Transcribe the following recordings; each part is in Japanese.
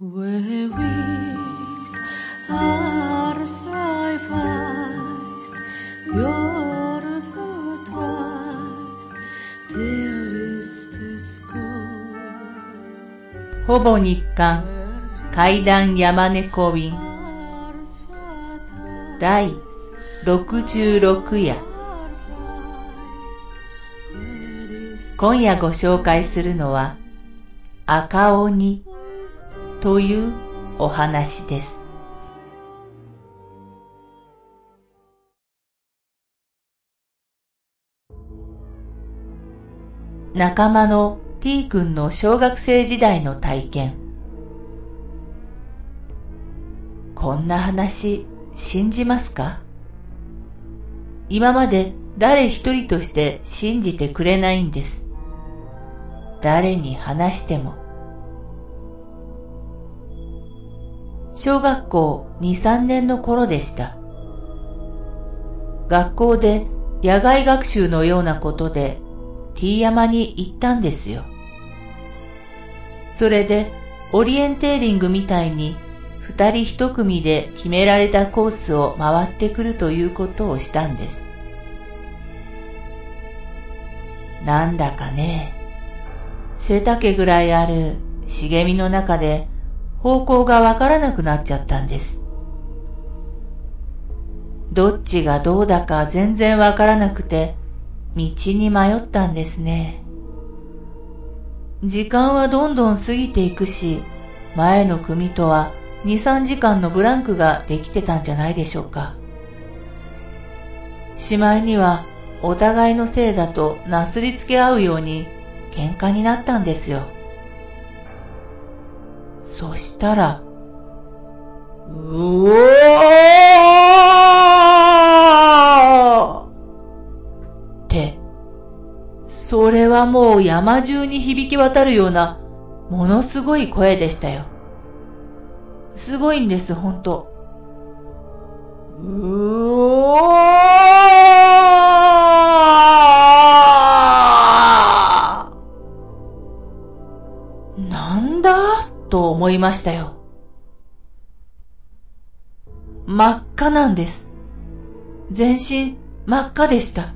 ほぼ日刊怪談山猫便第66夜今夜ご紹介するのは赤鬼というお話です。仲間の T 君の小学生時代の体験。こんな話信じますか？今まで誰一人として信じてくれないんです。誰に話しても。小学校2、3年の頃でした。学校で野外学習のようなことで T 山に行ったんですよ。それでオリエンテーリングみたいに二人一組で決められたコースを回ってくるということをしたんです。なんだかね、背丈ぐらいある茂みの中で方向がわからなくなっちゃったんです。どっちがどうだか全然わからなくて、道に迷ったんですね。時間はどんどん過ぎていくし、前の組とは2、3時間のブランクができてたんじゃないでしょうか。しまいにはお互いのせいだとなすりつけ合うように喧嘩になったんですよ。そしたら、うおーって、それはもう山中に響き渡るようなものすごい声でしたよ。すごいんです、ほんと。うおーなんだ？と思いましたよ。真っ赤なんです。全身真っ赤でした。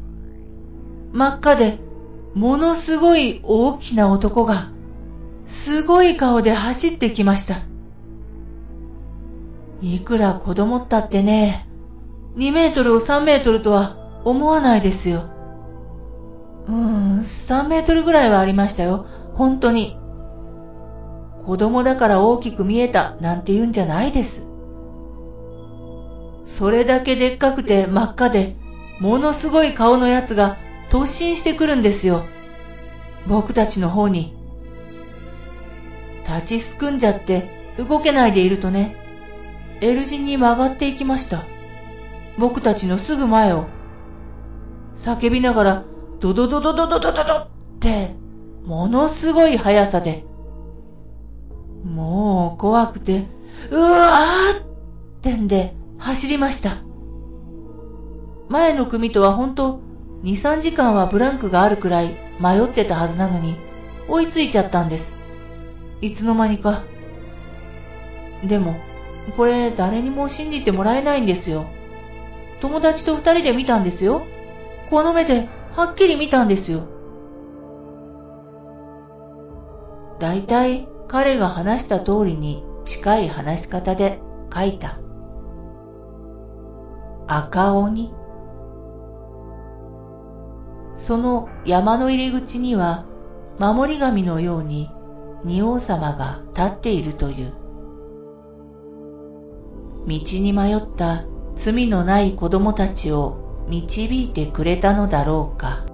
真っ赤で、ものすごい大きな男が、すごい顔で走ってきました。いくら子供ったってね、2メートルを3メートルとは思わないですよ。うーん、3メートルぐらいはありましたよ。本当に。子供だから大きく見えたなんて言うんじゃないです。それだけでっかくて真っ赤で、ものすごい顔のやつが突進してくるんですよ。僕たちの方に。立ちすくんじゃって動けないでいるとね、L 字に曲がっていきました。僕たちのすぐ前を。叫びながら、ドドドドドドドドドって、ものすごい速さで。もう怖くて、うわーってんで走りました。前の組とは本当2、3時間はブランクがあるくらい迷ってたはずなのに、追いついちゃったんです。いつの間にか。でも、これ誰にも信じてもらえないんですよ。友達と二人で見たんですよ。この目ではっきり見たんですよ。だいたい彼が話した通りに近い話し方で書いた。赤鬼。その山の入り口には守り神のように仁王様が立っているという。道に迷った罪のない子供たちを導いてくれたのだろうか。